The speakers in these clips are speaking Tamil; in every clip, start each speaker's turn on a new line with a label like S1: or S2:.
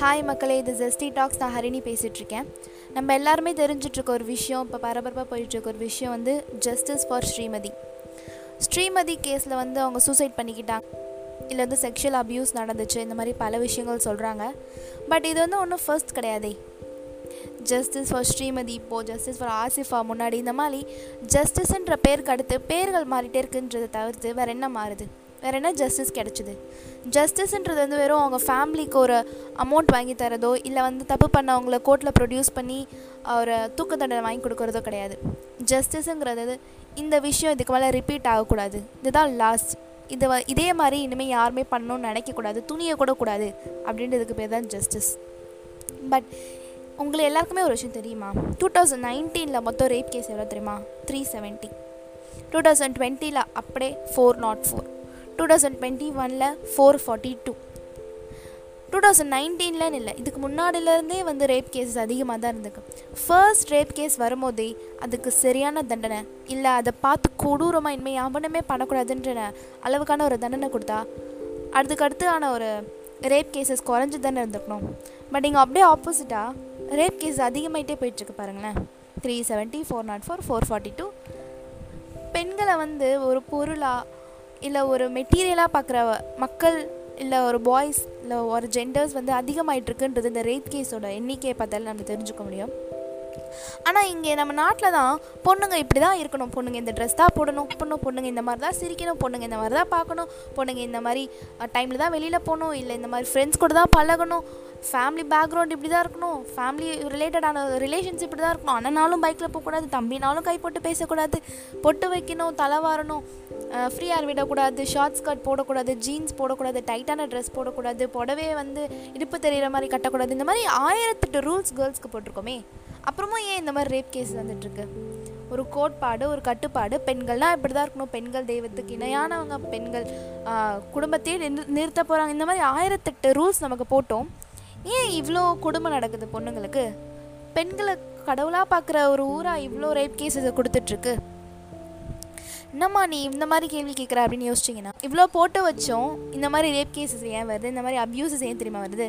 S1: ஹாய் மக்களே இது ஜெஸ்டி டாக்ஸ் நான் ஹரிணி பேசிகிட்ருக்கேன் நம்ம எல்லாருமே தெரிஞ்சிட்ருக்க ஒரு விஷயம் இப்போ பரபரப்பாக போயிட்டுருக்க ஒரு விஷயம் வந்து ஜஸ்டிஸ் ஃபார் ஸ்ரீமதி ஸ்ரீமதி கேஸில் வந்து அவங்க சூசைட் பண்ணிக்கிட்டாங்க. இல்லை வந்து செக்ஷுவல் அப்யூஸ் நடந்துச்சு இந்த மாதிரி பல விஷயங்கள் சொல்கிறாங்க பட் இது வந்து ஒன்றும் ஃபர்ஸ்ட் கிடையாதே. ஜஸ்டிஸ் ஃபார் ஸ்ரீமதி இப்போது ஜஸ்டிஸ் ஃபார் ஆசிஃபா முன்னாடி இந்த மாதிரி ஜஸ்டிஸ்ன்ற பேருக்கு அடுத்து பேர்கள் மாறிட்டே இருக்குன்றதை தவிர்த்து வேறு என்ன மாறுது? வேறு என்ன ஜஸ்டிஸ் கிடச்சிது? ஜஸ்டிஸ்ன்றது வந்து வெறும் அவங்க ஃபேமிலிக்கு ஒரு அமௌண்ட் வாங்கி தரதோ இல்லை வந்து தப்பு பண்ணவங்கள கோர்ட்டில் ப்ரொடியூஸ் பண்ணி ஒரு தூக்கு தண்டனை வாங்கி கொடுக்குறதோ கிடையாது. ஜஸ்டிஸுங்கிறது இந்த விஷயம் இதுக்கு மேலே ரிப்பீட் ஆகக்கூடாது. இதுதான் லாஸ்ட் இது இதே மாதிரி இனிமேல் யாருமே பண்ணணும்னு நினைக்கக்கூடாது. துணியை கூட கூடாது. அப்படின்றதுக்கு பேர் தான் ஜஸ்டிஸ் பட் உங்களை எல்லாருக்குமே ஒரு விஷயம் தெரியுமா? டூ தௌசண்ட் நைன்டீனில் மொத்தம் ரேப் கேஸ் எவ்வளோ தெரியுமா? த்ரீ செவன்ட்டி டூ தௌசண்ட் டுவெண்ட்டியில் அப்படியே four nought four two thousand twenty ஒனில் four forty two two thousand நைன்டீன்லன்னு இல்லை இதுக்கு முன்னாடிலேருந்தே வந்து ரேப் கேஸஸ் அதிகமாக தான் இருந்துக்கு. ஃபர்ஸ்ட் ரேப் கேஸ் வரும்போதே அதுக்கு சரியான தண்டனை. இல்லை அதை பார்த்து கொடூரமாக இனிமேல் யாவனமே பண்ணக்கூடாதுன்ற அளவுக்கான ஒரு தண்டனை கொடுத்தா அதுக்கு ஒரு ரேப் கேசஸ் குறைஞ்சி தானே இருந்துக்கணும். பட் இங்கே அப்படியே ஆப்போசிட்டாக ரேப் கேஸ் அதிகமாகிட்டே போயிட்டுருக்கு பாருங்களேன். Three seventy four nought four four forty two பெண்களை வந்து ஒரு பொருளாக இல்லை ஒரு மெட்டீரியலாக பார்க்குற மக்கள் இல்லை ஒரு பாய்ஸ் இல்லை ஒரு ஜெண்டர்ஸ் வந்து அதிகமாயிட்ருக்குன்றது இந்த ரேப் கேஸோட எண்ணிக்கையை பார்த்தாலும் நம்ம தெரிஞ்சுக்க முடியும். ஆனால் இங்கே நம்ம நாட்டில் தான் பொண்ணுங்க இப்படி தான் இருக்கணும். பொண்ணுங்க இந்த ட்ரெஸ் தான் போடணும் பொண்ணு பொண்ணுங்க இந்த மாதிரி தான் சிரிக்கணும் பொண்ணுங்க இந்த மாதிரி தான் பார்க்கணும் பொண்ணுங்க இந்த மாதிரி டைமில் தான் வெளியில் போகணும் இல்லை இந்த மாதிரி ஃப்ரெண்ட்ஸ் கூட தான் பழகணும். ஃபேமிலி பேக்ரவுண்ட் இப்படி தான் இருக்கணும். ஃபேமிலி ரிலேட்டடான ரிலேஷன்ஸ் இப்படி தான் இருக்கணும். அண்ணனாலும் பைக்கில் போகக்கூடாது தம்பினாலும் கை போட்டு பேசக்கூடாது. பொட்டு வைக்கணும் தலை வாரணும். ஃப்ரீயாக விடக்கூடாது ஷார்ட் ஸ்கர்ட் போடக்கூடாது ஜீன்ஸ் போடக்கூடாது டைட்டான ட்ரெஸ் போடக்கூடாது புடவையே வந்து இடுப்பு தெரிகிற மாதிரி கட்டக்கூடாது. இந்த மாதிரி ஆயிரத்தெட்டு ரூல்ஸ் கேர்ள்ஸ்க்கு போட்டிருக்கோமே. அப்புறமும் ஏன் இந்த மாதிரி ரேப் கேஸ் வந்துட்டுருக்கு? ஒரு கோட்பாடு ஒரு கட்டுப்பாடு பெண்கள்னால் இப்படி தான் இருக்கணும். பெண்கள் தெய்வத்துக்கு இணையானவங்க பெண்கள் குடும்பத்தையே நிறுத்த போகிறாங்க இந்த மாதிரி ஆயிரத்தெட்டு ரூல்ஸ் நமக்கு போட்டோம். ஏன் இவ்வளோ கொடுமை நடக்குது பொண்ணுங்களுக்கு? பெண்களை கடவுளாக பார்க்குற ஒரு ஊராக இவ்வளோ ரேப் கேஸஸை கொடுத்துட்ருக்கு என்னம்மா நீ இந்த மாதிரி கேள்வி கேட்குற அப்படின்னு யோசிச்சிங்கன்னா இவ்வளோ போட்டோ வச்சோம் இந்த மாதிரி ரேப் கேஸஸ் ஏன் வருது? இந்த மாதிரி அப்யூசஸ் ஏன் தெரியுமா வருது?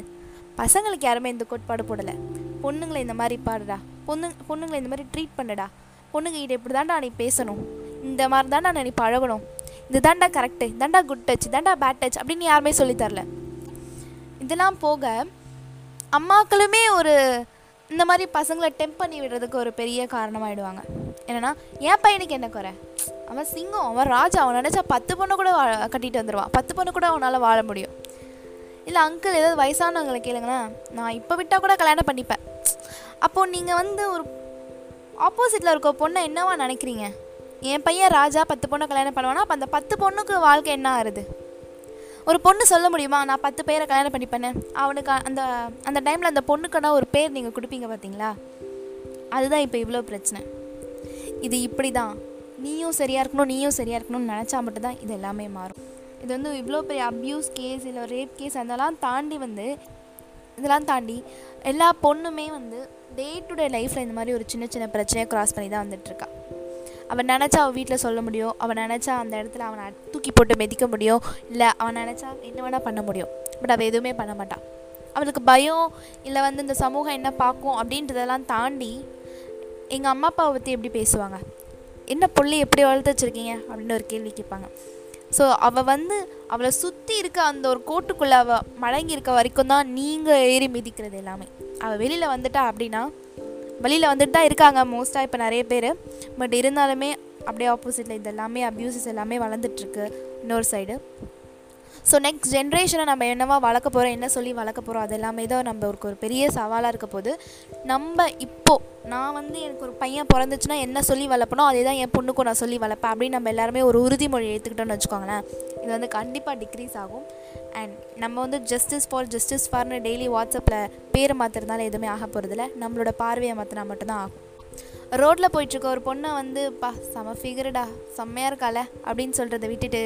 S1: பசங்களுக்கு யாருமே இந்த கோட்பாடு போடலை. பொண்ணுங்களை இந்த மாதிரி பாடுடா. பொண்ணு பொண்ணுங்களை இந்த மாதிரி ட்ரீட் பண்ணுடா. பொண்ணுங்க கிட்ட இப்படி தாண்டா நீ பேசணும். இந்த மாதிரி தாண்டா நீ பழகணும். இது தாண்டா கரெக்டு தாண்டா குட் டச் தாண்டா பேட் டச் அப்படின்னு யாருமே சொல்லித்தரல இதெல்லாம் போக அம்மாக்களுமே ஒரு இந்த மாதிரி பசங்களை டெம்ப் பண்ணி விடுறதுக்கு ஒரு பெரிய காரணமாகிடுவாங்க என்னென்னா என் பையனுக்கு என்ன குறை? அவன் சிங்கம் அவன் ராஜா அவன் நினச்சா பத்து பொண்ணு கூட வா கட்டிட்டு வந்துடுவான் பத்து பொண்ணு கூட அவனால் வாழ முடியும். இல்லை அங்கிள் ஏதாவது வயசானவங்களை கேளுங்களேன். நான் இப்போ விட்டால் கூட கல்யாணம் பண்ணிப்பேன். அப்போது நீங்கள் வந்து ஒரு ஆப்போசிட்டில் இருக்க பொண்ணை என்னவா நினைக்கிறீங்க? என் பையன் ராஜா பத்து பொண்ணை கல்யாணம் பண்ணுவானா? அப்போ அந்த பத்து பொண்ணுக்கு வாழ்க்கை என்ன ஆகுது ஒரு பொண்ணு சொல்ல முடியுமா? நான் பத்து பேரை கல்யாணம் பண்ணிப்பேன்னு. அவனுக்கு அந்த அந்த டைமில் அந்த பொண்ணுக்கான ஒரு பேர் நீங்கள் கொடுப்பீங்க பார்த்தீங்களா அதுதான் இப்போ இவ்வளோ பிரச்சனை. இது இப்படி தான் நீயும் சரியாக இருக்கணும் நீயும் சரியாக இருக்கணும்னு நினச்சா மட்டும்தான் இது எல்லாமே மாறும். இது வந்து இவ்வளோ பெரிய அப்யூஸ் கேஸ் இல்லை ரேப் கேஸ் அதெல்லாம் தாண்டி வந்து இதெல்லாம் தாண்டி எல்லா பொண்ணுமே வந்து டே டு டே லைஃப்பில் இந்த மாதிரி ஒரு சின்ன சின்ன பிரச்சனையை க்ராஸ் பண்ணி தான் வந்துட்டுருக்கா அவன் நினச்சா அவள் வீட்டில் சொல்ல முடியும் அவன் நினச்சா அந்த இடத்துல அவனை தூக்கி போட்டு மிதிக்க முடியும் இல்லை அவன் நினச்சா என்ன வேணால் பண்ண முடியும் பட் அவள் எதுவுமே பண்ண மாட்டான். அவளுக்கு பயம் இல்லை வந்து இந்த சமூகம் என்ன பார்க்கும் அப்படின்றதெல்லாம் தாண்டி எங்கள் அம்மா அப்பாவை பற்றி எப்படி பேசுவாங்க? என்ன பிள்ளை எப்படி வளர்த்து வச்சுருக்கீங்க? அப்படின்னு ஒரு கேள்வி கேட்பாங்க. ஸோ அவள் வந்து அவளை சுற்றி இருக்க அந்த ஒரு கோட்டுக்குள்ளே அவள் மடங்கி இருக்க வரைக்கும் தான் நீங்கள் ஏறி மிதிக்கிறது எல்லாமே. அவள் வெளியில் வந்துட்டா அப்படின்னா வெளியில் வந்துட்டு தான் இருக்காங்க மோஸ்ட்டாக இப்போ நிறைய பேர். பட் இருந்தாலுமே அப்படியே ஆப்போசிட்டில் இது எல்லாமே அப்யூசஸ் எல்லாமே வளர்ந்துட்டுருக்கு இன்னொரு சைடு ஸோ நெக்ஸ்ட் ஜென்ரேஷனை நம்ம என்னவா வளர்க்க போகிறோம் என்ன சொல்லி வளர்க்க போகிறோம் அது எல்லாமே தான் நம்ம ஒரு ஒரு பெரிய சவாலாக இருக்க போது நம்ம இப்போது நான் வந்து எனக்கு ஒரு பையன் பிறந்துச்சுன்னா என்ன சொல்லி வளர்ப்பனோ அதே தான் என் பொண்ணுக்கும் நான் சொல்லி வளர்ப்பேன். அப்படின்னு நம்ம எல்லாருமே ஒரு உறுதிமொழி எடுத்துக்கிட்டோன்னு வச்சுக்கோங்களேன். இது வந்து கண்டிப்பாக டிக்ரீஸ் ஆகும். அண்ட் நம்ம வந்து ஜஸ்டிஸ் ஃபார் ஜஸ்டிஸ் ஃபார்னு டெய்லி வாட்ஸ்அப்பில் பேர் மாற்றுறதுனால எதுவுமே ஆக போகிறதில்ல நம்மளோட பார்வையை மாற்றினா மட்டும்தான் ஆகும். ரோட்டில் போயிட்டுருக்க ஒரு பொண்ணை வந்து பா செம ஃபிகருடா செம்மையாக இருக்கால அப்படின்னு சொல்கிறத விட்டுட்டு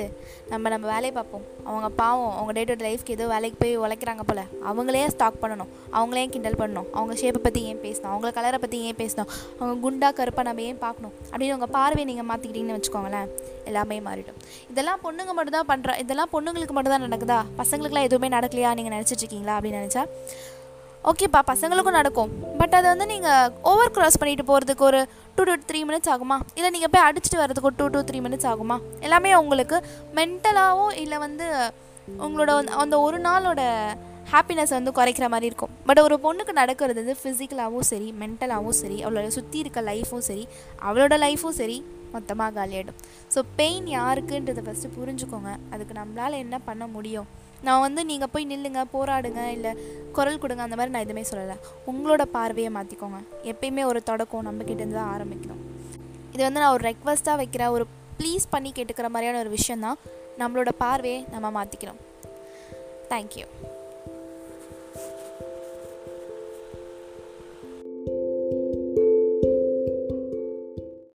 S1: நம்ம நம்ம வேலையை பார்ப்போம். அவங்க பாவம் அவங்க டே டு டே லைஃப்க்கு ஏதோ வேலைக்கு போய் உழைக்கிறாங்க போல். அவங்களே ஸ்டாக் பண்ணணும். அவங்களே கிண்டல் பண்ணணும். அவங்க ஷேப்பை பற்றி ஏன் பேசணும்? அவங்க கலரை பற்றி ஏன் பேசணும்? அவங்க குண்டா கருப்பாக நம்ம ஏன் பார்க்கணும்? அப்படின்னு உங்கள் பார்வையை நீங்கள் மாற்றிக்கிட்டீங்கன்னு வச்சுக்கோங்களேன் எல்லாமே மாறிடும். இதெல்லாம் பொண்ணுங்க மட்டும் தான் பண்ணுறா இதெல்லாம் பொண்ணுங்களுக்கு மட்டும் தான் நடக்குதா? பசங்களுக்குலாம் எதுவுமே நடக்கலையா? நீங்கள் நினச்சிட்ருக்கீங்களா அப்படின்னு நினச்சா ஓகேப்பா பசங்களுக்கும் நடக்கும். பட் அதை வந்து நீங்கள் ஓவர் க்ராஸ் பண்ணிட்டு போகிறதுக்கு ஒரு டூ டு த்ரீ மினிட்ஸ் ஆகுமா? இல்லை நீங்கள் போய் அடிச்சுட்டு வரதுக்கு ஒரு டூ டு த்ரீ மினிட்ஸ் ஆகுமா? எல்லாமே உங்களுக்கு மென்டலாகவும் இல்லை வந்து உங்களோட அந்த- ஒரு நாளோட ஹாப்பினஸ் வந்து குறைக்கிற மாதிரி இருக்கும். பட் ஒரு பொண்ணுக்கு நடக்கிறது வந்து ஃபிசிக்கலாகவும் சரி மென்டலாகவும் சரி அவளோட சுற்றி இருக்க லைஃப்பும் சரி அவளோட லைஃப்பும் சரி மொத்தமாக காலியாகிடும் ஸோ பெயின் யாருக்குன்றதை ஃபஸ்ட்டு புரிஞ்சுக்கோங்க. அதுக்கு நம்மளால் என்ன பண்ண முடியும்? நான் வந்து நீங்கள் போய் நில்லுங்க போராடுங்க இல்லை குரல் கொடுங்க அந்த மாதிரி நான் எதுவுமே சொல்லலை. உங்களோட பார்வையை மாற்றிக்கோங்க எப்பயுமே ஒரு தொடக்கம் நம்மக்கிட்டேருந்து தான் ஆரம்பிக்கணும். இது வந்து நான் ஒரு ரெக்வஸ்ட்டாக வைக்கிற ஒரு ப்ளீஸ் பண்ணி கேட்டுக்கிற மாதிரியான ஒரு விஷயந்தான் நம்மளோட பார்வையை நம்ம மாற்றிக்கணும் தேங்க்யூ